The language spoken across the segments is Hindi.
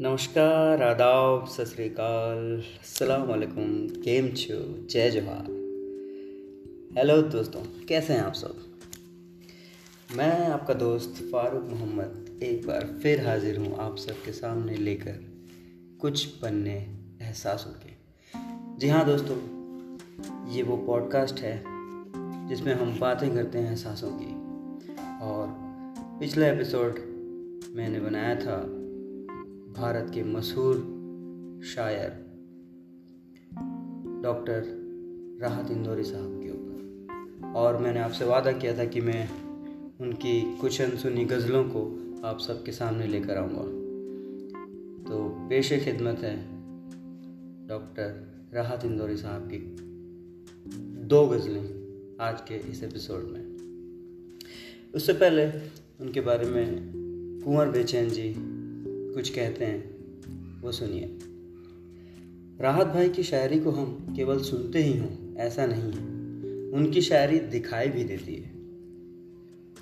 नमस्कार, आदाब, सत श्रीकाल केम छो? जय जोहार हेलो दोस्तों, कैसे हैं आप सब? मैं आपका दोस्त फारूक मोहम्मद एक बार फिर हाजिर हूँ आप सबके सामने लेकर कुछ पन्ने एहसासों के। जी हाँ दोस्तों, ये वो पॉडकास्ट है जिसमें हम बातें करते हैं एहसासों की। और पिछला एपिसोड मैंने बनाया था भारत के मशहूर शायर डॉक्टर राहत इंदौरी साहब के ऊपर। और मैंने आपसे वादा किया था कि मैं उनकी कुछ अनसुनी गज़लों को आप सबके सामने लेकर आऊँगा। तो पेश खिदमत है डॉक्टर राहत इंदौरी साहब की दो गज़लें आज के इस एपिसोड में। उससे पहले उनके बारे में कुंवर बेचैन जी कुछ कहते हैं। वो सुनिए। राहत भाई की शायरी को हम केवल सुनते ही हों, ऐसा नहीं है। उनकी शायरी दिखाई भी देती है।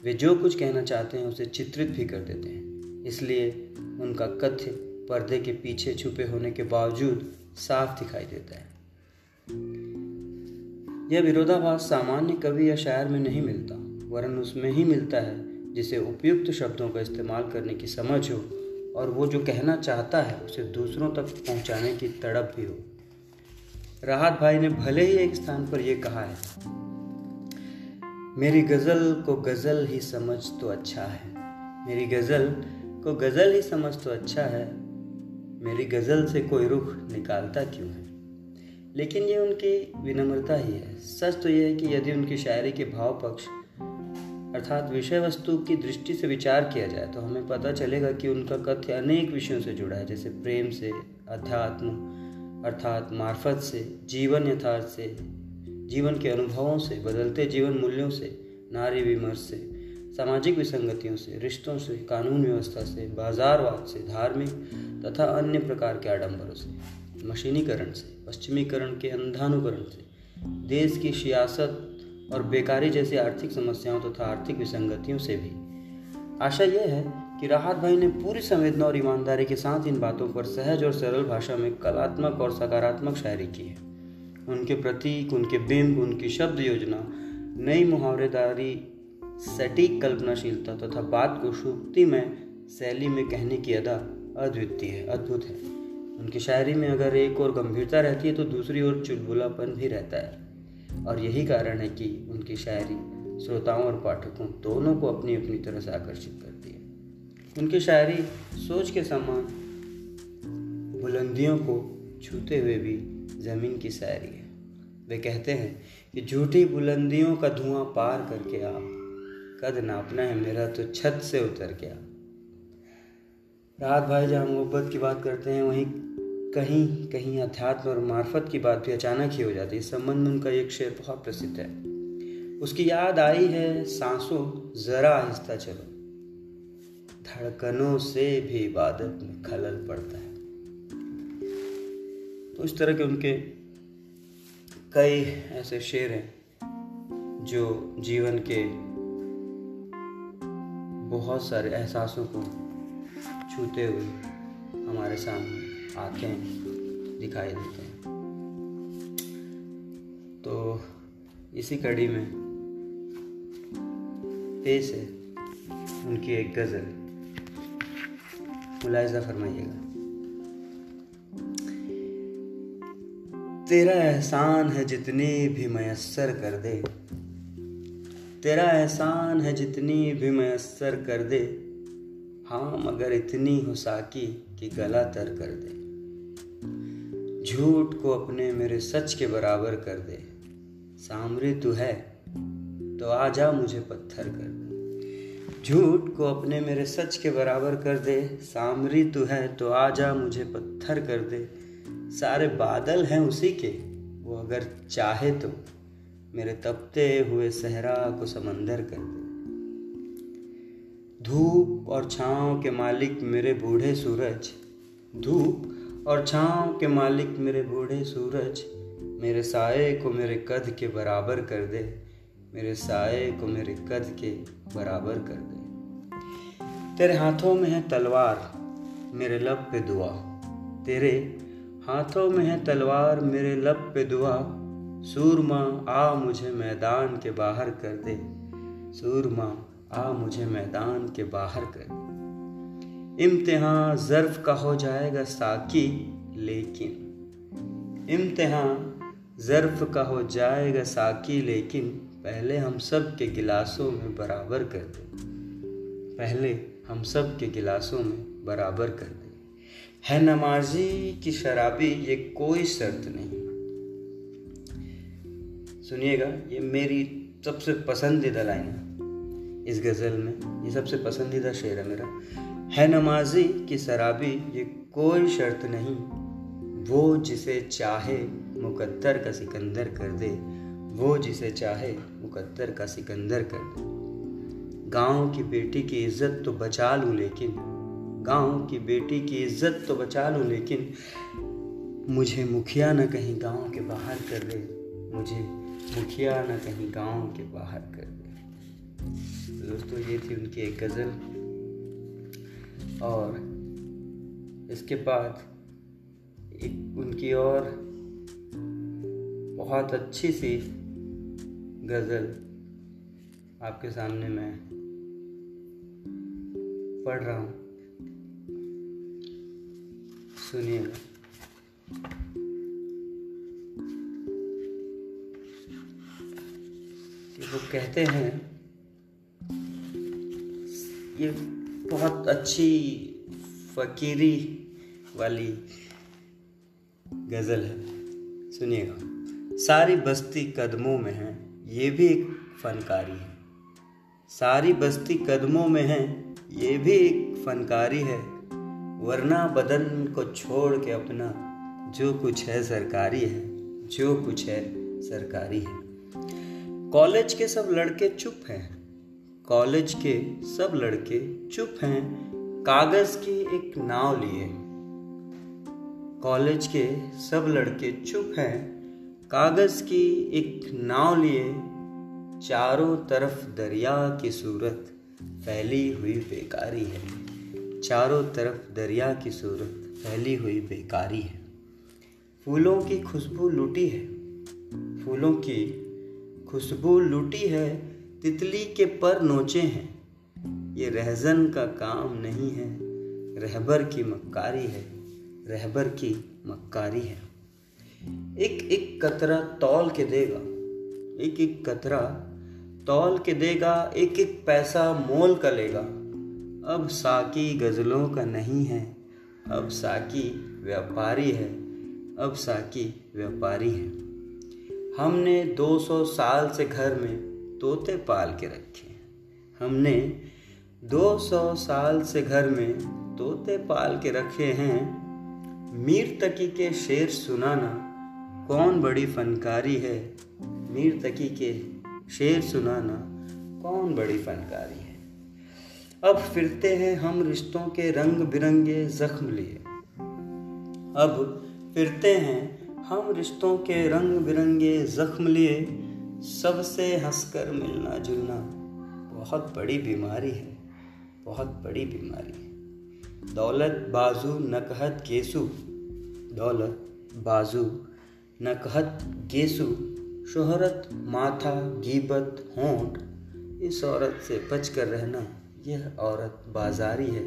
वे जो कुछ कहना चाहते हैं, उसे चित्रित भी कर देते हैं। इसलिए उनका कथ्य पर्दे के पीछे छुपे होने के बावजूद साफ़ दिखाई देता है। यह विरोधाभास सामान्य कवि या शायर में नहीं मिलता, वरन उसमें ही मिलता है, जिसे उपयुक्त शब्दों का इस्तेमाल करने की समझ हो और वो जो कहना चाहता है, उसे दूसरों तक पहुँचाने की तड़प भी हो। राहत भाई ने भले ही एक स्थान पर यह कहा है, मेरी गज़ल को गज़ल ही समझ तो अच्छा है। मेरी गज़ल को गज़ल ही समझ तो अच्छा है। मेरी गज़ल से कोई रुख निकालता क्यों है? लेकिन ये उनकी विनम्रता ही है। सच तो यह है कि यदि उनकी शायरी के भाव पक्ष अर्थात विषय वस्तु की दृष्टि से विचार किया जाए तो हमें पता चलेगा कि उनका कथ्य अनेक विषयों से जुड़ा है, जैसे प्रेम से, अध्यात्म, अर्थात मार्फत से, जीवन यथार्थ से, जीवन के अनुभवों से, बदलते जीवन मूल्यों से, नारी विमर्श से, सामाजिक विसंगतियों से, रिश्तों से, कानून व्यवस्था से, बाजारवाद से, धार्मिक तथा अन्य प्रकार के आडंबरों से, मशीनीकरण से, पश्चिमीकरण के अंधानुकरण से, देश की सियासत और बेकारी जैसी आर्थिक समस्याओं तथा तो आर्थिक विसंगतियों से भी। आशा यह है कि राहत भाई ने पूरी संवेदना और ईमानदारी के साथ इन बातों पर सहज और सरल भाषा में कलात्मक और सकारात्मक शायरी की है। उनके प्रतीक, उनके बिंब, उनकी शब्द योजना, नई मुहावरेदारी, सटीक कल्पनाशीलता तथा तो बात को शुक्ति में शैली में कहने की अदा अद्वितीय है अद्भुत है। उनकी शायरी में अगर एक और गंभीरता रहती है तो दूसरी ओर चुलबुलापन भी रहता है। और यही कारण है कि उनकी शायरी श्रोताओं और पाठकों दोनों को अपनी अपनी तरह से आकर्षित करती है। उनकी शायरी सोच के समान बुलंदियों को छूते हुए भी ज़मीन की शायरी है। वे कहते हैं कि झूठी बुलंदियों का धुआँ पार करके आ, कद नापना है मेरा तो छत से उतर के आ। रात भाई जहाँ मोहब्बत की बात करते हैं, वहीं कहीं कहीं अध्यात्म और मार्फत की बात भी अचानक ही हो जाती है। इस संबंध में उनका एक शेर बहुत प्रसिद्ध है। उसकी याद आई है, सांसों, जरा आहिस्ता चलो। धड़कनों से भी इबादत में खलल पड़ता है। तो इस तरह के उनके कई ऐसे शेर हैं, जो जीवन के बहुत सारे एहसासों को छूते हुए हमारे सामने आते हैं दिखाई देते हैं। तो इसी कड़ी में पेश है उनकी एक गज़ल। मुलायजा फरमाइएगा। तेरा एहसान है जितनी भी मैसर कर दे। तेरा एहसान है जितनी भी मैसर कर दे। हाँ मगर इतनी हो साकी कि गला तर कर दे। झूठ को अपने मेरे सच के बराबर कर दे। सामरी तू है तो आ जा मुझे पत्थर कर दे। झूठ को अपने मेरे सच के बराबर कर दे। सामरी तू है तो आ जा मुझे पत्थर कर दे। सारे बादल हैं उसी के, वो अगर चाहे तो मेरे तपते हुए सहरा को समंदर कर दे। धूप और छाँव के मालिक मेरे बूढ़े सूरज, धूप और छाँव के मालिक मेरे बूढ़े सूरज, मेरे साए को मेरे कद के बराबर कर दे, मेरे साए को मेरे कद के बराबर कर दे। तेरे हाथों में है तलवार, मेरे लब पे दुआ। तेरे हाथों में है तलवार, मेरे लब पे दुआ। सूरमा, आ मुझे मैदान के बाहर कर दे। सूरमा, आ मुझे मैदान के बाहर कर दे। इम्तिहान ज़र्फ का हो जाएगा साकी, लेकिन, इम्तिहान ज़र्फ का हो जाएगा साकी, लेकिन पहले हम सब के गिलासों में बराबर कर दे। पहले हम सब के गिलासों में बराबर कर दे। है नमाजी की शराबी ये कोई शर्त नहीं। सुनिएगा, ये मेरी सबसे पसंदीदा लाइन है। इस गज़ल में, ये सबसे पसंदीदा शेर है मेरा। है नमाजी की शराबी, ये कोई शर्त नहीं। वो जिसे चाहे मुकद्दर का सिकंदर कर दे, वो जिसे चाहे मुकद्दर का सिकंदर कर दे। गाँव की बेटी की इज़्ज़त तो बचा लूँ लेकिन, गाँव की बेटी की इज़्ज़त तो बचा लूँ लेकिन, मुझे मुखिया न कहीं गाँव के बाहर कर दे। मुझे मुखिया न कहीं गाँव के बाहर कर दे। दोस्तों, ये थी उनकी एक गज़ल। और इसके बाद एक उनकी और बहुत अच्छी सी गज़ल आपके सामने मैं पढ़ रहा हूँ। सुनिएगा। वो कहते हैं, ये बहुत अच्छी फकीरी वाली गज़ल है। सुनिएगा। सारी बस्ती कदमों में है, ये भी एक फनकारी है। सारी बस्ती कदमों में है, ये भी एक फनकारी है। वरना बदन को छोड़ के अपना जो कुछ है सरकारी है, जो कुछ है सरकारी है। कॉलेज के सब लड़के चुप हैं। कॉलेज के सब लड़के चुप हैं। कागज़ की एक नाव लिए। कॉलेज के सब लड़के चुप हैं। कागज़ की एक नाव लिए। चारों तरफ़ दरिया की सूरत फैली हुई बेकारी है। चारों तरफ़ दरिया की सूरत फैली हुई बेकारी है। फूलों की खुशबू लूटी है। फूलों की खुशबू लूटी है। तितली के पर नोचे हैं। ये रहजन का काम नहीं है। रहबर की मक्कारी है। रहबर की मक्कारी है। एक एक कतरा तौल के देगा। एक एक कतरा तौल के देगा। एक एक पैसा मोल का लेगा। अब साकी गज़लों का नहीं है। अब साकी व्यापारी है। अब साकी व्यापारी है। हमने 200 साल से घर में तोते पाल के रखे हमने 200 साल से घर में तोते पाल के रखे हैं। मीर तकी के शेर सुनाना कौन बड़ी फनकारी है? मीर तकी के शेर सुनाना कौन बड़ी फनकारी है? अब फिरते हैं हम रिश्तों के रंग बिरंगे जख्म लिए। अब फिरते हैं हम रिश्तों के रंग बिरंगे जख्म लिए। सबसे हंसकर मिलना जुलना बहुत बड़ी बीमारी है, बहुत बड़ी बीमारी है। दौलत बाजू नकहत गेसु दौलत बाजू नकहत गेसु शोहरत, माथा, गीबत, होंठ, इस औरत से बच कर रहना, यह औरत बाजारी है,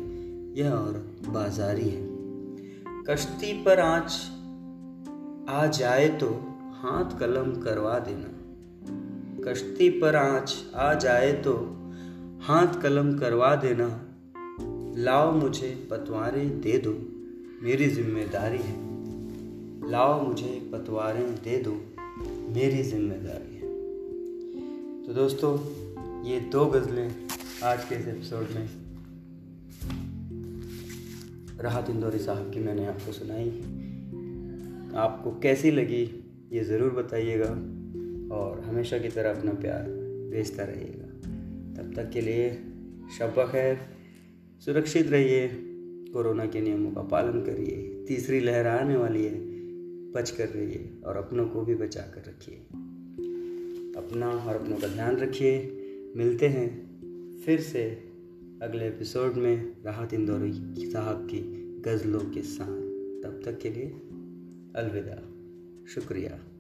यह औरत बाजारी है। कश्ती पर आँच आ जाए तो हाथ कलम करवा देना कश्ती पर आँच आ जाए तो हाथ कलम करवा देना। लाओ मुझे पतवारें दे दो, मेरी ज़िम्मेदारी है। लाओ मुझे पतवारें दे दो, मेरी ज़िम्मेदारी है। तो दोस्तों, ये दो गज़लें आज के इस एपिसोड में राहत इंदौरी साहब की मैंने आपको सुनाई। आपको कैसी लगी, ये ज़रूर बताइएगा। और हमेशा की तरह अपना प्यार भेजता रहिएगा। तब तक के लिए शब खैर सुरक्षित रहिए, कोरोना के नियमों का पालन करिए, तीसरी लहर आने वाली है बच कर रहिए और अपनों को भी बचा कर रखिए। अपना और अपनों का ध्यान रखिए। मिलते हैं फिर से अगले एपिसोड में राहत इंदौरी साहब की गज़लों के साथ। तब तक के लिए अलविदा। शुक्रिया।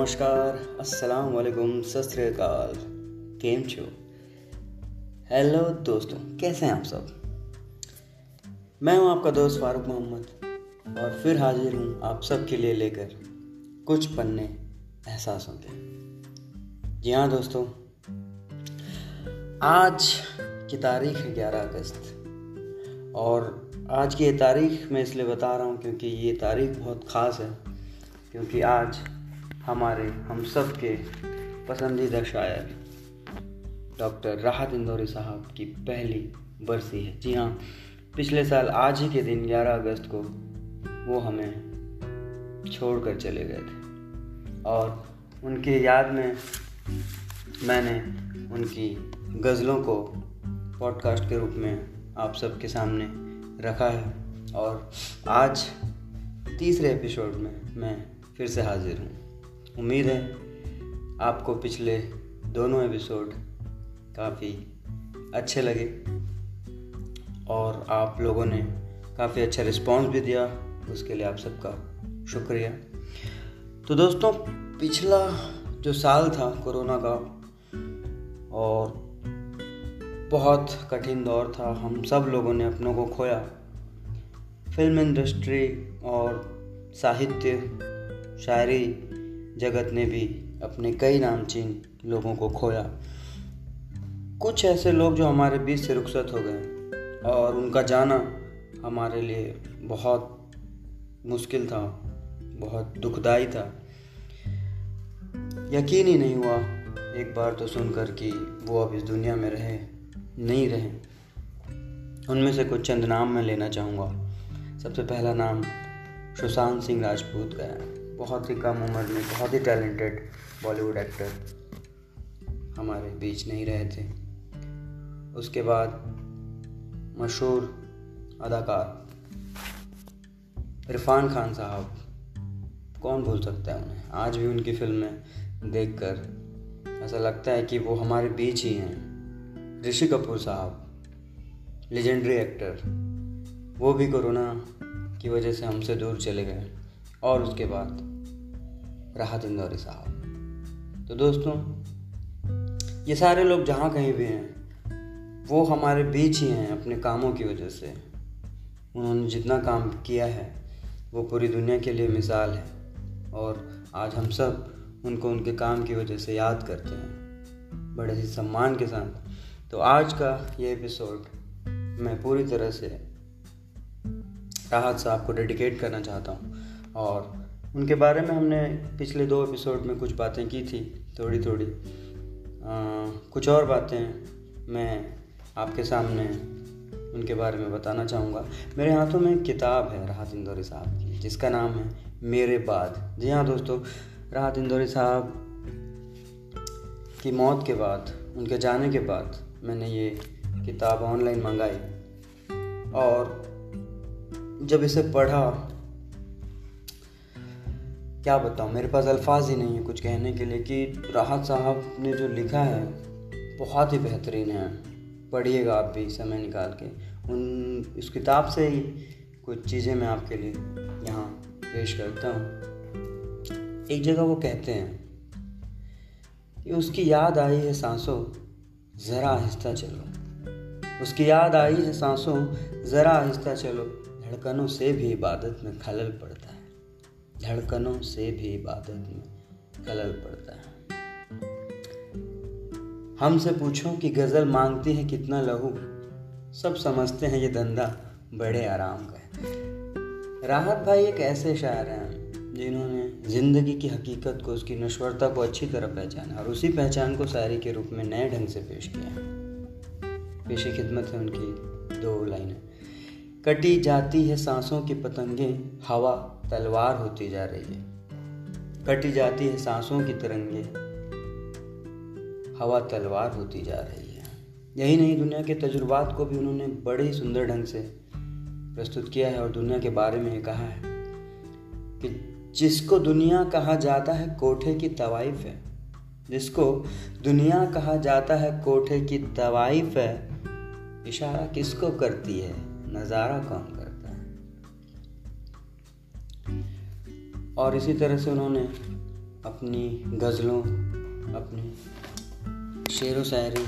नमस्कार अस्सलाम वालेकुम सत श्रीकाल केम छो हेलो दोस्तों, कैसे हैं आप सब? मैं हूँ आपका दोस्त फारूक मोहम्मद और फिर हाजिर हूँ आप सब के लिए लेकर कुछ पन्ने एहसासों के। जी हाँ दोस्तों, आज की तारीख है ग्यारह अगस्त और आज की ये तारीख मैं इसलिए बता रहा हूँ क्योंकि ये तारीख बहुत ख़ास है क्योंकि आज हमारे, हम सब के पसंदीदा शायर डॉक्टर राहत इंदौरी साहब की पहली बरसी है। जी हाँ पिछले साल आज ही के दिन 11 अगस्त को, वो हमें छोड़कर चले गए थे। और उनके याद में मैंने उनकी गज़लों को पॉडकास्ट के रूप में आप सबके सामने रखा है। और आज तीसरे एपिसोड में मैं फिर से हाजिर हूँ। उम्मीद है आपको पिछले दोनों एपिसोड काफ़ी अच्छे लगे और आप लोगों ने काफ़ी अच्छा रिस्पांस भी दिया, उसके लिए आप सबका शुक्रिया। तो दोस्तों, पिछला जो साल था कोरोना का और बहुत कठिन दौर था, हम सब लोगों ने अपनों को खोया। फ़िल्म इंडस्ट्री और साहित्य, शायरी जगत ने भी अपने कई नामचीन लोगों को खोया। कुछ ऐसे लोग जो हमारे बीच से रुखसत हो गए और उनका जाना हमारे लिए बहुत मुश्किल था, बहुत दुखदाई था। यकीन ही नहीं हुआ एक बार तो सुनकर कि वो अब इस दुनिया में रहे, नहीं रहे। उनमें से कुछ चंद नाम मैं लेना चाहूँगा। सबसे पहला नाम सुशांत सिंह राजपूत का है। बहुत ही कम उम्र में बहुत ही टैलेंटेड बॉलीवुड एक्टर हमारे बीच नहीं रहे थे। उसके बाद मशहूर अदाकार इरफान खान साहब, कौन भूल सकता है उन्हें? आज भी उनकी फ़िल्में देखकर ऐसा लगता है कि वो हमारे बीच ही हैं। ऋषि कपूर साहब लेजेंडरी एक्टर वो भी कोरोना की वजह से हमसे दूर चले गए। और उसके बाद राहत इंदौरी साहब। तो दोस्तों, ये सारे लोग जहाँ कहीं भी हैं, वो हमारे बीच ही हैं अपने कामों की वजह से। उन्होंने जितना काम किया है, वो पूरी दुनिया के लिए मिसाल है और आज हम सब उनको उनके काम की वजह से याद करते हैं, बड़े ही सम्मान के साथ। तो आज का ये एपिसोड मैं पूरी तरह से राहत साहब को डेडिकेट करना चाहता हूँ और उनके बारे में हमने पिछले दो एपिसोड में कुछ बातें की थी थोड़ी थोड़ी आ, कुछ और बातें मैं आपके सामने उनके बारे में बताना चाहूँगा। मेरे हाथों में एक किताब है राहत इंदौरी साहब की जिसका नाम है मेरे बाद। जी हाँ दोस्तों राहत इंदौरी साहब की मौत के बाद उनके जाने के बाद मैंने ये किताब ऑनलाइन मंगाई और जब इसे पढ़ा क्या बताऊँ, मेरे पास अल्फाज ही नहीं है कुछ कहने के लिए कि राहत साहब ने जो लिखा है, बहुत ही बेहतरीन है। पढ़िएगा आप भी समय निकाल के। उन इस किताब से ही कुछ चीज़ें मैं आपके लिए यहाँ पेश करता हूँ। एक जगह वो कहते हैं कि उसकी याद आई है सांसों, ज़रा आहिस्ता चलो। उसकी याद आई है सांसों, ज़रा आहिस्ता चलो। धड़कनों से भी इबादत में खलल पड़ता धड़कनों से भी इबादत में खलल पड़ता है। हमसे पूछो कि गज़ल मांगती है कितना लहू? सब समझते हैं ये धंधा बड़े आराम का है। राहत भाई एक ऐसे शायर हैं, जिन्होंने ज़िंदगी की हकीकत को, उसकी नश्वरता को अच्छी तरह पहचाना और उसी पहचान को शायरी के रूप में नए ढंग से पेश किया पेशी खिदमत है उनकी, दो लाइनें। कटी जाती है सांसों की पतंगे, हवा तलवार होती जा रही है। कटी जाती है सांसों की तरंगे। हवा तलवार होती जा रही है। यही नहीं, दुनिया के तजुर्बात को भी उन्होंने बड़े ही सुंदर ढंग से प्रस्तुत किया है और दुनिया के बारे में कहा है कि जिसको दुनिया कहा जाता है कोठे की तवाइफ है। जिसको दुनिया कहा जाता है कोठे की तवाइफ है, इशारा किसको करती है? नज़ारा कौन और इसी तरह से उन्होंने अपनी गज़लों, अपनी शेर व शायरी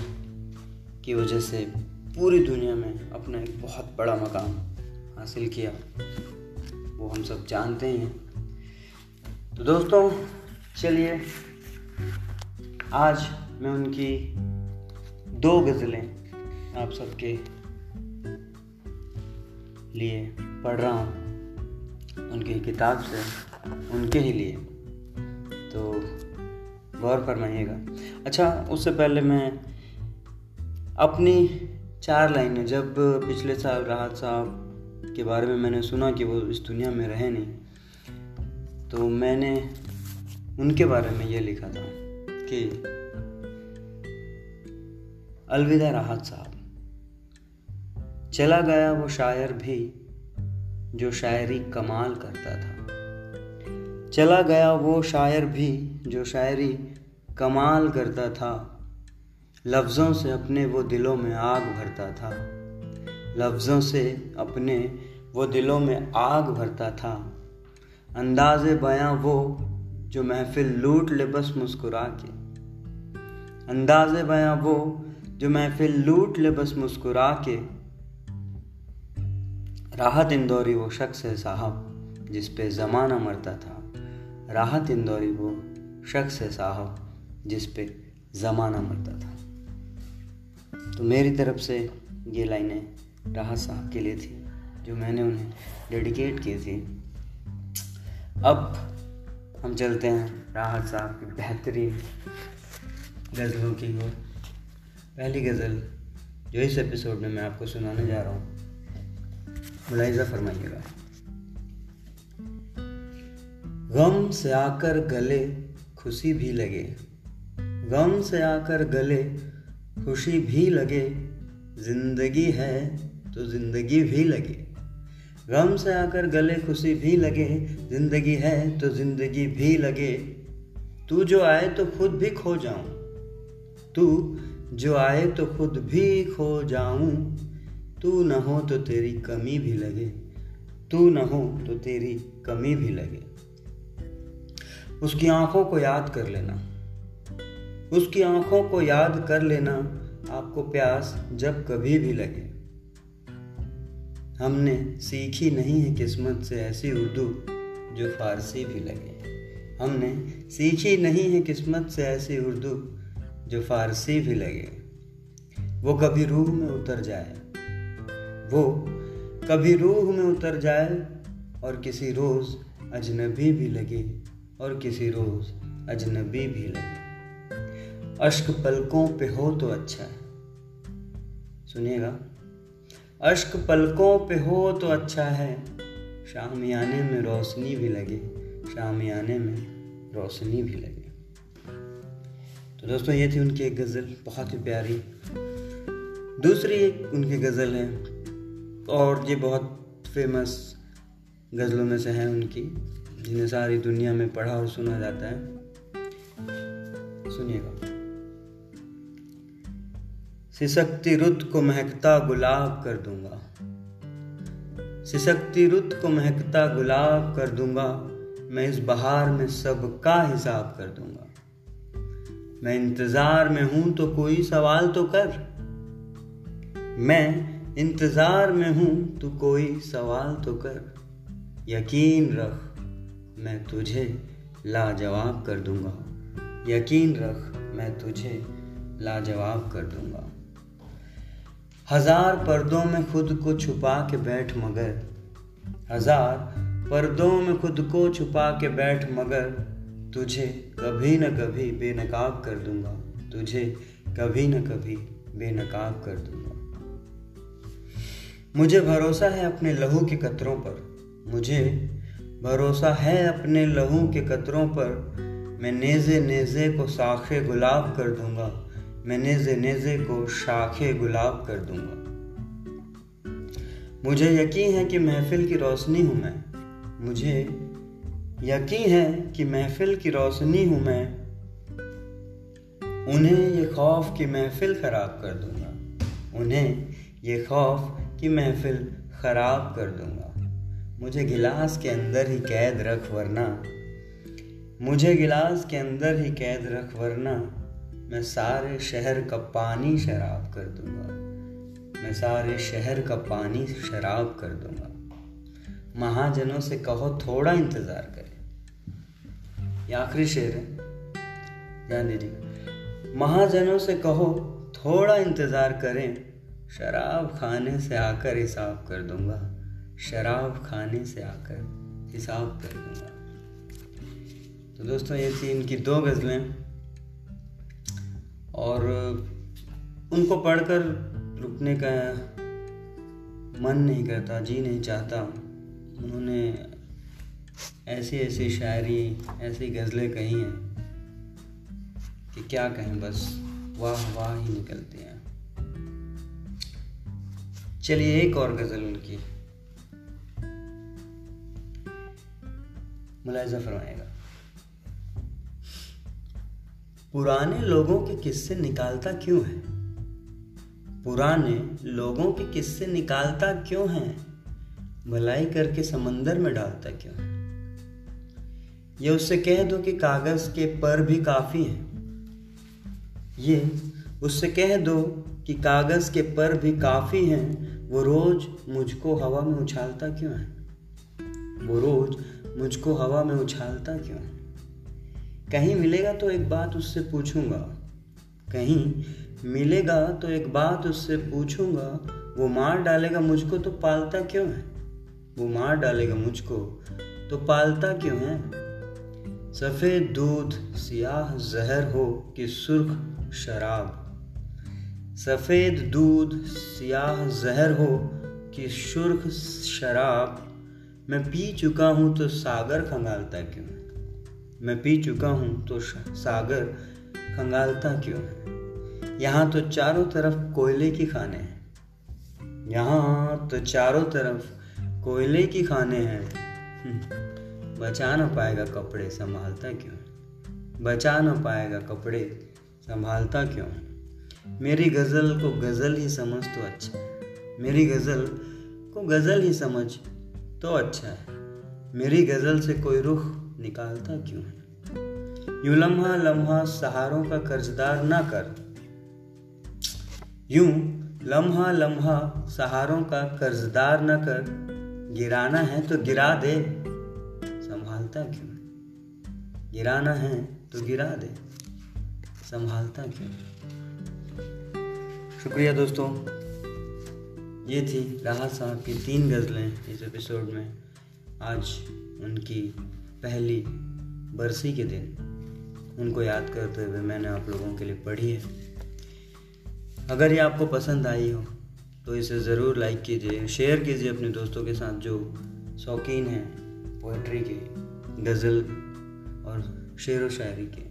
की वजह से पूरी दुनिया में अपना एक बहुत बड़ा मकाम हासिल किया। वो हम सब जानते ही हैं। तो दोस्तों, चलिए, आज मैं उनकी दो गज़लें आप सबके लिए पढ़ रहा हूँ। उनकी किताब से उनके ही लिए। तो गौर फरमाइएगा। अच्छा उससे पहले मैं अपनी चार लाइनें, जब पिछले साल राहत साहब के बारे में मैंने सुना कि वो इस दुनिया में रहे नहीं तो मैंने उनके बारे में ये लिखा था कि अलविदा राहत साहब। चला गया वो शायर भी जो शायरी कमाल करता था। चला गया वो शायर भी, जो शायरी कमाल करता था। लफ्ज़ों से अपने वो दिलों में आग भरता था। लफ्ज़ों से अपने वो दिलों में आग भरता था। अंदाज बयां वो, जो महफिल लूट ले बस मुस्कुरा के। अंदाज बयां वो, जो महफिल लूट ले बस मुस्कुरा के। राहत इंदौरी वो शख्स है साहब, जिस पे ज़माना मरता था। राहत इंदौरी वो शख्स है साहब, जिस पे ज़माना मरता था। तो मेरी तरफ़ से ये लाइनें राहत साहब के लिए थी, जो मैंने उन्हें डेडिकेट की थी। अब हम चलते हैं राहत साहब की बेहतरीन गज़लों की ओर। पहली गज़ल जो इस एपिसोड में मैं आपको सुनाने जा रहा हूँ, मुलायजा फरमाइएगा। गम से आकर गले खुशी भी लगे। गम से आकर गले खुशी भी लगे। ज़िंदगी है तो ज़िंदगी भी लगे। गम से आकर गले खुशी भी लगे। ज़िंदगी है तो ज़िंदगी भी लगे। तू जो आए तो खुद भी खो जाऊँ। तू जो आए तो खुद भी खो जाऊँ। तू न हो तो तेरी कमी भी लगे। तू न हो तो तेरी कमी भी लगे। उसकी आँखों को याद कर लेना। उसकी आँखों को याद कर लेना आपको प्यास जब कभी भी लगे। हमने सीखी नहीं है किस्मत से ऐसी उर्दू जो फारसी भी लगे। हमने सीखी नहीं है किस्मत से ऐसी उर्दू जो फारसी भी लगे। वो कभी रूह में उतर जाए। वो कभी रूह में उतर जाए और किसी रोज़ अजनबी भी लगे। और किसी रोज अजनबी भी लगे। अश्क पलकों पे हो तो अच्छा है। सुनिएगा। अश्क पलकों पे हो तो अच्छा है। शामियाने में रोशनी भी लगे। शामियाने में रोशनी भी लगे। तो दोस्तों, ये थी उनकी एक गज़ल, बहुत ही प्यारी। दूसरी एक उनकी गज़ल है, और ये बहुत फ़ेमस गज़लों में से है उनकी। जिन्हें सारी दुनिया में पढ़ा और सुना जाता है। सुनिएगा। सिसकती रुत को महकता गुलाब कर दूँगा। सिसकती रुत को महकता गुलाब कर दूँगा। मैं इस बहार में सबका हिसाब कर दूँगा। मैं इंतज़ार में हूँ तो कोई सवाल तो कर। मैं इंतज़ार में हूँ तो कोई सवाल तो कर। यकीन रख। मैं तुझे लाजवाब कर दूँगा। यकीन रख, मैं तुझे लाजवाब कर दूँगा। हज़ार पर्दों में खुद को छुपा के बैठ मगर, हज़ार पर्दों में खुद को छुपा के बैठ मगर, तुझे कभी न कभी बेनकाब कर दूँगा। तुझे कभी न कभी बेनकाब कर दूँगा। मुझे भरोसा है अपने लहू के कतरों पर। मुझे भरोसा है अपने लहू के कतरों पर, मैं नेज़े नेज़े को साखे गुलाब कर दूँगा, मैं नेज़े नेज़े को शाखे गुलाब कर दूँगा। मुझे यकीन है कि महफिल की रोशनी हूँ मैं। मुझे यकीन है कि महफिल की रोशनी हूँ मैं। उन्हें ये खौफ की महफिल ख़राब कर दूँगा। उन्हें ये खौफ की महफिल ख़राब कर दूँगा। मुझे गिलास के अंदर ही कैद रख वरना। मुझे गिलास के अंदर ही कैद रख वरना। मैं सारे शहर का पानी शराब कर दूँगा। मैं सारे शहर का पानी शराब कर दूँगा। महाजनों से कहो, थोड़ा इंतज़ार करें। ये आखिरी शेर है। ध्यान दीजिए। महाजनों से कहो, थोड़ा इंतज़ार करें। शराब खाने से आकर हिसाब कर दूँगा। शराब खाने से आकर हिसाब कर दूँगा। तो दोस्तों, ये थी इनकी दो गज़लें। और उनको पढ़कर रुकने का मन नहीं करता, जी नहीं चाहता। उन्होंने ऐसी ऐसी शायरी, ऐसी गज़लें कही हैं कि क्या कहें, बस वाह वाह ही निकलते हैं। चलिए एक और गज़ल उनकी। मुलायजा फरमाएगा। पुराने लोगों के किस्से निकालता क्यों है? पुराने लोगों के किस्से निकालता क्यों है? भलाई करके समंदर में डालता क्यों है? ये उससे कह दो कि कागज़ के पर भी काफ़ी है। ये उससे कह दो कि कागज़ के पर भी काफ़ी हैं। वो रोज मुझको हवा में उछालता क्यों है? वो रोज मुझको हवा में उछालता क्यों? कहीं मिलेगा तो एक बात उससे पूछूँगा। कहीं मिलेगा तो एक बात उससे पूछूँगा। वो मार डालेगा मुझको तो पालता क्यों है? वो मार डालेगा मुझको तो पालता क्यों है? सफ़ेद दूध, सियाह जहर हो कि सुर्ख शराब। सफ़ेद दूध, सियाह जहर हो कि सुर्ख शराब। मैं पी चुका हूँ तो सागर खंगालता क्यों है? मैं पी चुका हूँ तो सागर खंगालता क्यों है? यहाँ तो चारों तरफ़ कोयले की खाने हैं। यहाँ तो चारों तरफ़ कोयले की खाने हैं। हम्म, बचा ना पाएगा कपड़े संभालता क्यों बचा ना पाएगा कपड़े संभालता क्यों मेरी गज़ल को गज़ल ही समझ तो अच्छा मेरी गज़ल को गज़ल ही समझ तो अच्छा है। मेरी गज़ल से कोई रुख निकालता क्यों है? यूँ लम्हा लम्हा सहारों का कर्जदार ना कर। यूँ लम्हा लम्हा सहारों का कर्जदार न कर। गिराना है तो गिरा दे। संभालता क्यों गिराना है तो गिरा दे। संभालता क्यों शुक्रिया दोस्तों। ये थी राहत साहब की तीन गज़लें इस एपिसोड में। आज उनकी पहली बरसी के दिन। उनको याद करते हुए मैंने आप लोगों के लिए पढ़ी है। अगर ये आपको पसंद आई हो तो इसे ज़रूर लाइक कीजिए शेयर कीजिए अपने दोस्तों के साथ जो शौकीन हैं पोइट्री के गज़ल और शेर व शायरी के।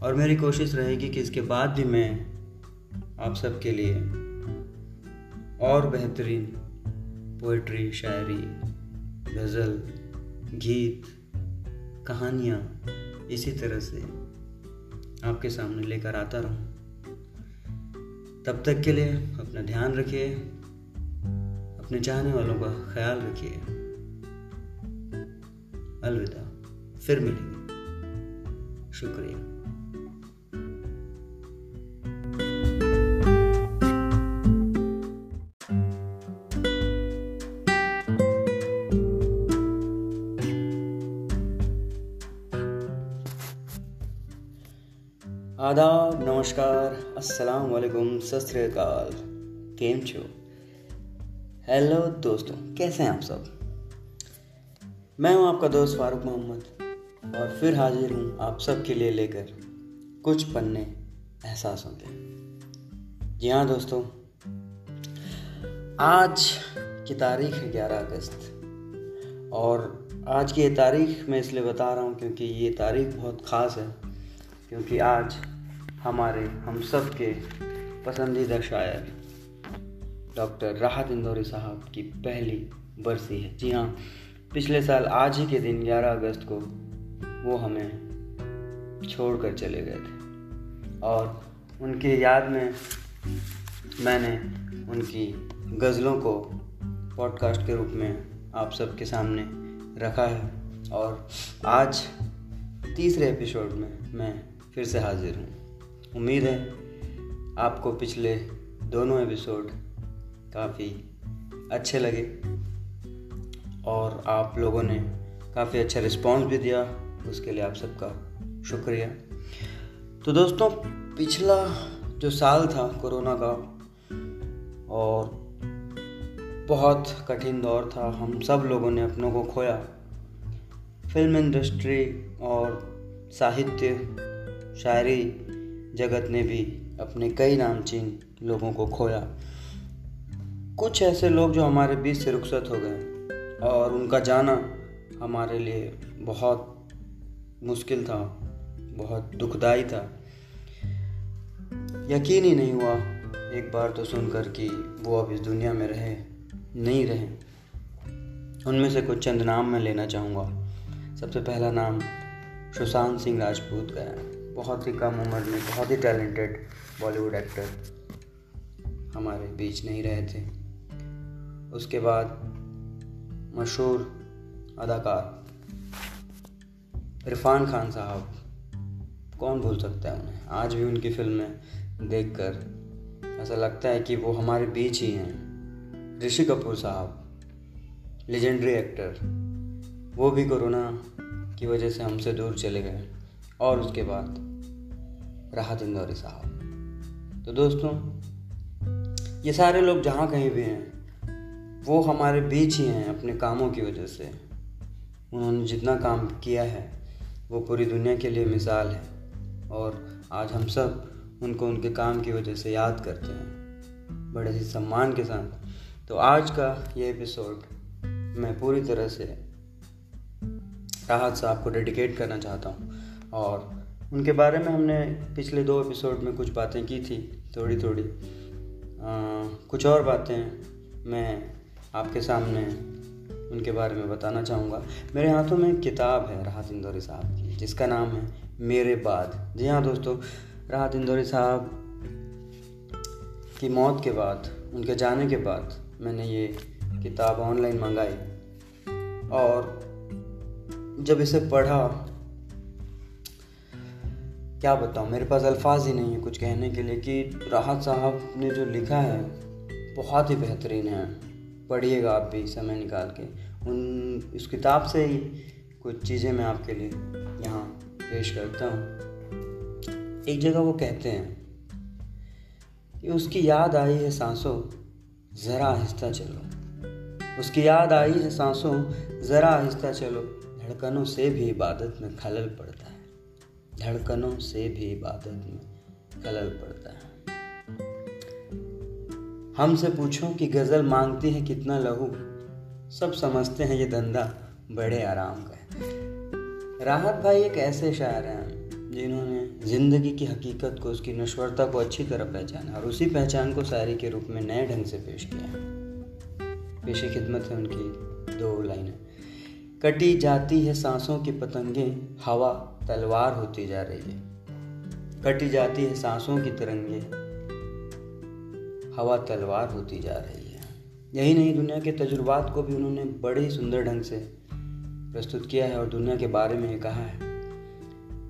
और मेरी कोशिश रहेगी कि इसके बाद भी मैं आप सबके लिए और बेहतरीन पोइट्री शायरी गज़ल गीत, कहानियाँ इसी तरह से आपके सामने लेकर आता रहूँ। तब तक के लिए अपना ध्यान रखिए, अपने चाहने वालों का ख्याल रखिए। अलविदा। फिर मिलेंगे। शुक्रिया। नमस्कार अस्सलाम वालेकुम सत केम छो? हेलो दोस्तों, कैसे हैं आप सब? मैं हूँ आपका दोस्त फारूक मोहम्मद, और फिर हाजिर हूँ आप सब के लिए लेकर कुछ पन्ने एहसासों के। जी हाँ दोस्तों, आज की तारीख है ग्यारह अगस्त, और आज की ये तारीख मैं इसलिए बता रहा हूँ क्योंकि ये तारीख बहुत ख़ास है, क्योंकि आज हमारे हम सब के पसंदीदा शायर डॉक्टर राहत इंदौरी साहब की पहली बरसी है। जी हाँ पिछले साल आज ही के दिन 11 अगस्त को वो हमें छोड़कर चले गए थे। और उनके याद में मैंने उनकी गज़लों को पॉडकास्ट के रूप में आप सबके सामने रखा है। और आज तीसरे एपिसोड में मैं फिर से हाजिर हूँ। उम्मीद है आपको पिछले दोनों एपिसोड काफ़ी अच्छे लगे और आप लोगों ने काफ़ी अच्छा रिस्पांस भी दिया। उसके लिए आप सबका शुक्रिया। तो दोस्तों, पिछला जो साल था कोरोना का और बहुत कठिन दौर था, हम सब लोगों ने अपनों को खोया। फ़िल्म इंडस्ट्री और साहित्य, शायरी जगत ने भी अपने कई नामचीन लोगों को खोया। कुछ ऐसे लोग जो हमारे बीच से रुखसत हो गए और उनका जाना हमारे लिए बहुत मुश्किल था, बहुत दुखदाई था। यकीन ही नहीं हुआ एक बार तो सुनकर कि वो अब इस दुनिया में रहे, नहीं रहे। उनमें से कुछ चंद नाम मैं लेना चाहूँगा। सबसे पहला नाम सुशांत सिंह राजपूत का है। बहुत ही कम उम्र में, बहुत ही टैलेंटेड बॉलीवुड एक्टर हमारे बीच नहीं रहे थे। उसके बाद मशहूर अदाकार इरफान खान साहब, कौन भूल सकता है उन्हें? आज भी उनकी फ़िल्में देखकर ऐसा लगता है कि वो हमारे बीच ही हैं। ऋषि कपूर साहब लेजेंडरी एक्टर वो भी कोरोना की वजह से हमसे दूर चले गए। और उसके बाद राहत इंदौरी साहब। तो दोस्तों, ये सारे लोग जहाँ कहीं भी हैं, वो हमारे बीच ही हैं अपने कामों की वजह से। उन्होंने जितना काम किया है, वो पूरी दुनिया के लिए मिसाल है। और आज हम सब उनको उनके काम की वजह से याद करते हैं, बड़े ही सम्मान के साथ। तो आज का ये एपिसोड मैं पूरी तरह से राहत साहब को डेडिकेट करना चाहता हूँ और उनके बारे में हमने पिछले दो एपिसोड में कुछ बातें की थी थोड़ी थोड़ी आ, कुछ और बातें मैं आपके सामने उनके बारे में बताना चाहूँगा। मेरे हाथों में एक किताब है राहत इंदौरी साहब की जिसका नाम है मेरे बाद। जी हाँ दोस्तों राहत इंदौरी साहब की मौत के बाद उनके जाने के बाद मैंने ये किताब ऑनलाइन मंगाई और जब इसे पढ़ा क्या बताऊँ? मेरे पास अल्फाज ही नहीं है कुछ कहने के लिए कि राहत साहब ने जो लिखा है, बहुत ही बेहतरीन है। पढ़िएगा आप भी समय निकाल के। उन इस किताब से ही कुछ चीज़ें मैं आपके लिए यहाँ पेश करता हूँ। एक जगह वो कहते हैं कि उसकी याद आई है सांसों, ज़रा आहिस्ता चलो। उसकी याद आई है सांसों, ज़रा आहिस्ता चलो। धड़कनों से भी इबादत में खलल पड़ता है। धड़कनों से भी इबादत में खलल पड़ता है। हमसे पूछो कि गज़ल मांगती है कितना लहू? सब समझते हैं ये धंधा बड़े आराम का है। राहत भाई एक ऐसे शायर हैं जिन्होंने ज़िंदगी की हकीकत को, उसकी नश्वरता को अच्छी तरह पहचाना और उसी पहचान को शायरी के रूप में नए ढंग से पेश किया पेशी खिदमत है उनकी दो लाइनें। कटी जाती है सांसों की पतंगें, हवा तलवार होती जा रही है। कटी जाती है सांसों की तरंगे। हवा तलवार होती जा रही है। यही नहीं, दुनिया के तजुर्बात को भी उन्होंने बड़े ही सुंदर ढंग से प्रस्तुत किया है और दुनिया के बारे में कहा है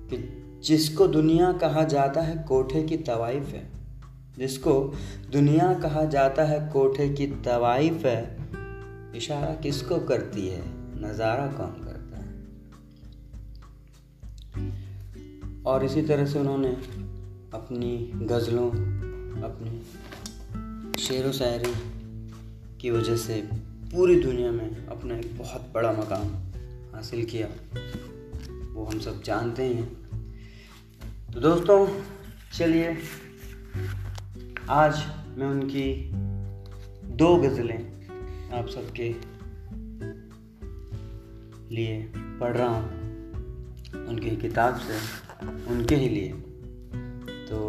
कि जिसको दुनिया कहा जाता है कोठे की तवाइफ है। जिसको दुनिया कहा जाता है कोठे की तवाइफ है, इशारा किसको करती है? नज़ारा कौन करता और इसी तरह से उन्होंने अपनी गज़लों, अपनी शेर व शायरी की वजह से पूरी दुनिया में अपना एक बहुत बड़ा मकाम हासिल किया। वो हम सब जानते हैं तो दोस्तों, चलिए, आज मैं उनकी दो गज़लें आप सबके लिए पढ़ रहा हूँ। उनकी किताब से उनके ही लिए। तो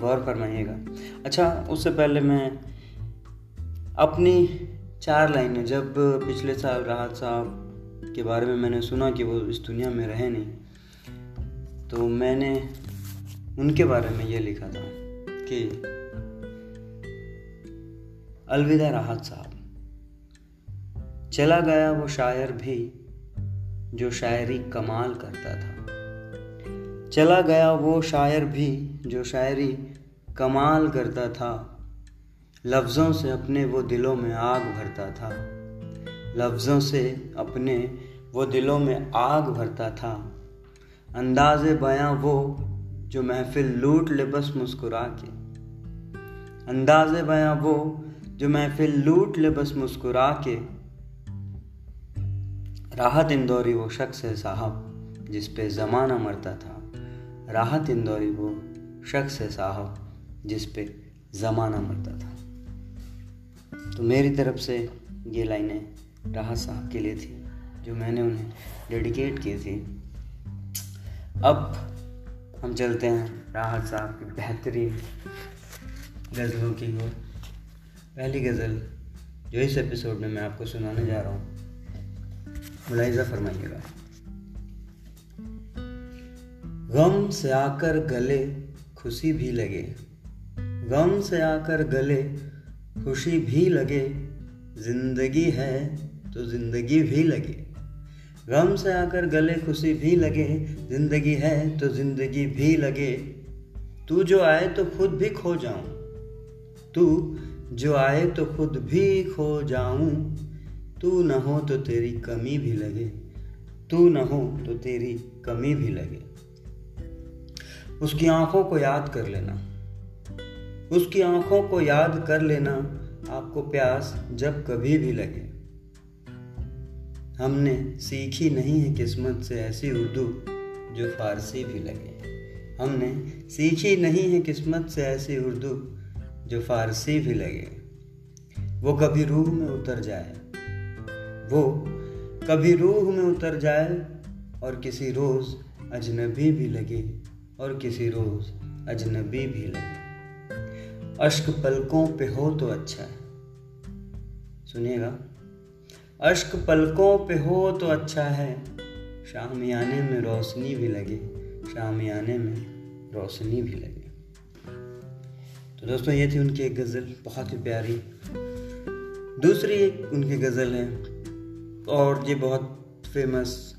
गौर फरमाइएगा। अच्छा उससे पहले मैं अपनी चार लाइनें, जब पिछले साल राहत साहब के बारे में मैंने सुना कि वो इस दुनिया में रहे नहीं तो मैंने उनके बारे में ये लिखा था कि अलविदा राहत साहब। चला गया वो शायर भी जो शायरी कमाल करता था। चला गया वो शायर भी, जो शायरी कमाल करता था। लफ्ज़ों से अपने वो दिलों में आग भरता था। लफ्ज़ों से अपने वो दिलों में आग भरता था। अंदाज बयां वो, जो महफिल लूट ले बस मुस्कुरा के। अंदाज बयां वो, जो महफिल लूट ले बस मुस्कुरा के। राहत इंदौरी वो शख्स है साहब, जिस पे ज़माना मरता था। राहत इंदौरी वो शख्स है साहब, जिस पे ज़माना मरता था। तो मेरी तरफ़ से ये लाइनें राहत साहब के लिए थी, जो मैंने उन्हें डेडिकेट की थी। अब हम चलते हैं राहत साहब की बेहतरीन गज़लों की ओर। पहली गज़ल जो इस एपिसोड में मैं आपको सुनाने जा रहा हूँ, मुलायजा फरमाइएगा। गम से आकर गले खुशी भी लगे। गम से आकर गले खुशी भी लगे। ज़िंदगी है तो ज़िंदगी भी लगे। गम से आकर गले खुशी भी लगे। ज़िंदगी है तो ज़िंदगी भी लगे। तू जो आए तो खुद भी खो जाऊँ। तू जो आए तो खुद भी खो जाऊँ। तू न हो तो तेरी कमी भी लगे। तू न हो तो तेरी कमी भी लगे। उसकी आँखों को याद कर लेना। उसकी आँखों को याद कर लेना आपको प्यास जब कभी भी लगे। हमने सीखी नहीं है किस्मत से ऐसी उर्दू जो फारसी भी लगे। हमने सीखी नहीं है किस्मत से ऐसी उर्दू जो फारसी भी लगे। वो कभी रूह में उतर जाए। वो कभी रूह में उतर जाए और किसी रोज़ अजनबी भी लगे। और किसी रोज़ अजनबी भी लगे। अश्क पलकों पे हो तो अच्छा है। सुनिएगा। अश्क पलकों पे हो तो अच्छा है। शामियाने में रोशनी भी लगे। शामियाने में रोशनी भी लगे। तो दोस्तों, ये थी उनकी एक गज़ल, बहुत ही प्यारी। दूसरी एक उनकी गज़ल है, और ये बहुत फ़ेमस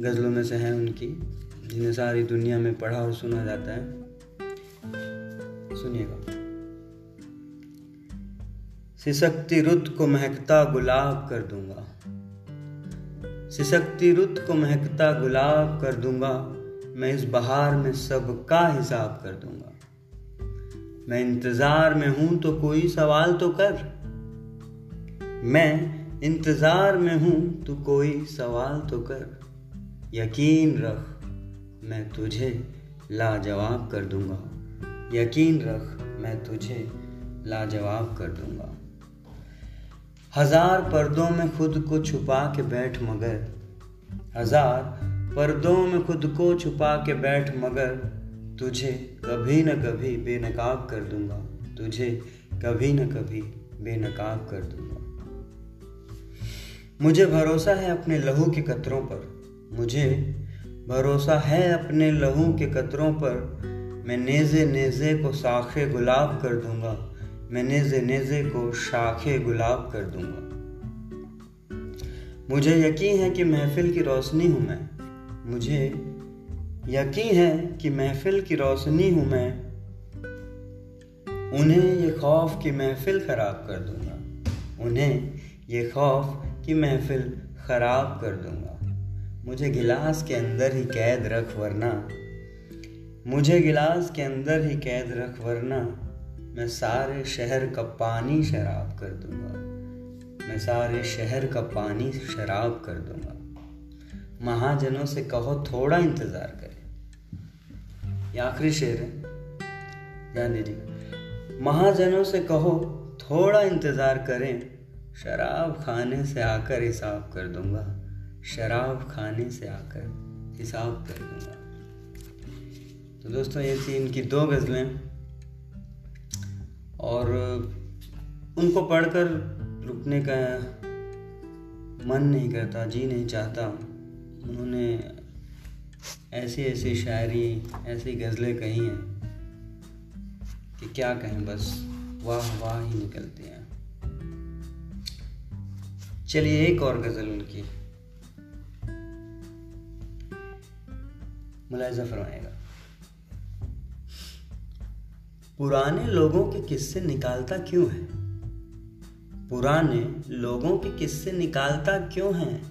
गज़लों में से है उनकी। जिन्हें सारी दुनिया में पढ़ा और सुना जाता है। सुनिएगा। सिसकती रुत को महकता गुलाब कर दूँगा। सिसकती रुत को महकता गुलाब कर दूँगा। मैं इस बहार में सबका हिसाब कर दूँगा। मैं इंतज़ार में हूँ तो कोई सवाल तो कर। मैं इंतज़ार में हूँ तो कोई सवाल तो कर। यकीन रख मैं तुझे लाजवाब कर दूँगा। यकीन रख, मैं तुझे लाजवाब कर दूँगा। हज़ार पर्दों में खुद को छुपा के बैठ मगर, हज़ार पर्दों में खुद को छुपा के बैठ मगर, तुझे कभी न कभी बेनकाब कर दूँगा। तुझे कभी न कभी बेनकाब कर दूँगा। मुझे भरोसा है अपने लहू के कतरों पर। मुझे भरोसा है अपने लहू के कतरों पर। मैं नेज़े नेज़े को साखे गुलाब कर दूँगा। मैं नेज़े नेज़े को शाखे गुलाब कर दूँगा। मुझे यकीन है कि महफिल की रोशनी हूँ मैं। मुझे यकीन है कि महफिल की रोशनी हूँ मैं। उन्हें ये खौफ की महफिल खराब कर दूँगा। उन्हें ये खौफ कि महफिल ख़राब कर दूँगा। मुझे गिलास के अंदर ही कैद रख वरना। मुझे गिलास के अंदर ही कैद रख वरना। मैं सारे शहर का पानी शराब कर दूँगा। मैं सारे शहर का पानी शराब कर दूँगा। महाजनों से कहो, थोड़ा इंतज़ार करें। ये आखिरी शेर है। ध्यान दीजिए। महाजनों से कहो, थोड़ा इंतज़ार करें। शराब खाने से आकर हिसाब कर दूँगा। शराब खाने से आकर हिसाब कर दूँगा तो दोस्तों, ये थी इनकी दो गज़लें। और उनको पढ़कर रुकने का मन नहीं करता, जी नहीं चाहता। उन्होंने ऐसी ऐसी शायरी, ऐसी गज़लें कही हैं कि क्या कहें, बस वाह वाह ही निकलते हैं। चलिए एक और गज़ल उनकी। मुलायजा फरमाएगा। पुराने लोगों के किस्से निकालता क्यों है? पुराने लोगों के किस्से निकालता क्यों है?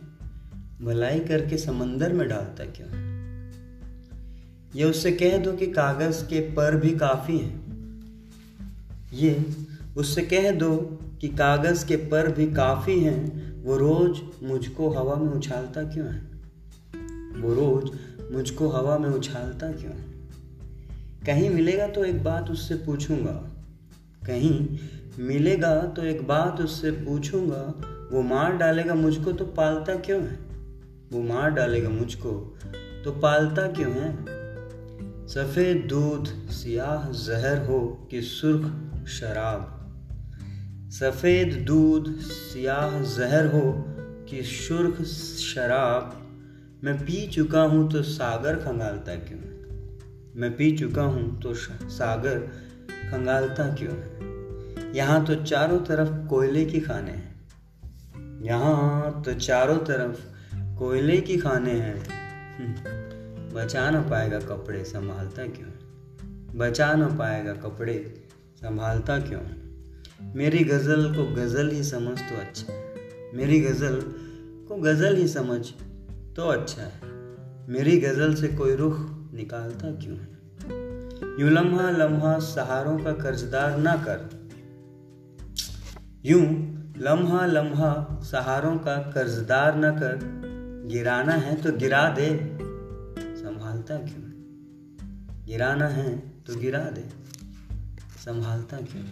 भलाई करके समंदर में डालता क्यों है? ये उससे कह दो कि कागज़ के पर भी काफ़ी हैं। ये उससे कह दो कि कागज़ के पर भी काफ़ी हैं। वो रोज मुझको हवा में उछालता क्यों है? वो रोज मुझको हवा में उछालता क्यों? है कहीं मिलेगा तो एक बात उससे पूछूँगा। कहीं मिलेगा तो एक बात उससे पूछूँगा। वो मार डालेगा मुझको तो पालता क्यों है? वो मार डालेगा मुझको तो पालता क्यों है? सफ़ेद दूध, सियाह जहर हो कि सुर्ख शराब? सफ़ेद दूध, सियाह जहर हो कि सुर्ख शराब? मैं पी चुका हूँ तो सागर खंगालता क्यों है? मैं पी चुका हूँ तो सागर खंगालता क्यों है? यहाँ तो चारों तरफ़ कोयले की खाने हैं। यहाँ तो चारों तरफ़ कोयले की खाने हैं। हम्म, बचा ना पाएगा कपड़े संभालता क्यों बचा ना पाएगा कपड़े संभालता क्यों मेरी गज़ल को गज़ल ही समझ तो अच्छा मेरी गज़ल को गज़ल ही समझ तो अच्छा है। मेरी गज़ल से कोई रुख निकालता क्यों है? यूँ लम्हा लम्हा सहारों का कर्जदार ना कर। यूँ लम्हा लम्हा सहारों का कर्जदार न कर। गिराना है तो गिरा दे। संभालता क्यों गिराना है तो गिरा दे। संभालता क्यों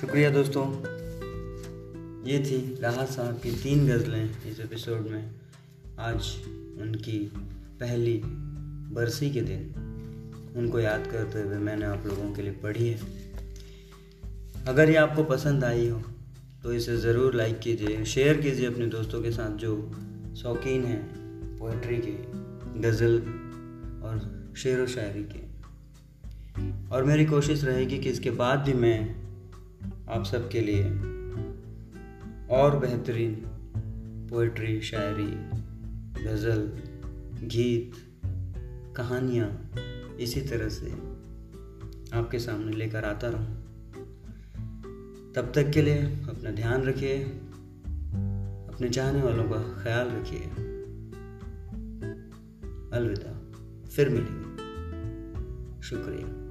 शुक्रिया दोस्तों। ये थी राहत साहब की तीन गज़लें इस एपिसोड में। आज उनकी पहली बरसी के दिन। उनको याद करते हुए मैंने आप लोगों के लिए पढ़ी है। अगर ये आपको पसंद आई हो तो इसे ज़रूर लाइक कीजिए शेयर कीजिए अपने दोस्तों के साथ जो शौकीन हैं पोइट्री के, गज़ल और शेर व शायरी के। और मेरी कोशिश रहेगी कि इसके बाद भी मैं आप सबके लिए और बेहतरीन पोइट्री शायरी, गज़ल, गीत, कहानियाँ इसी तरह से आपके सामने लेकर आता रहूँ। तब तक के लिए अपना ध्यान रखिए, अपने चाहने वालों का ख्याल रखिए। अलविदा। फिर मिलेंगे। शुक्रिया।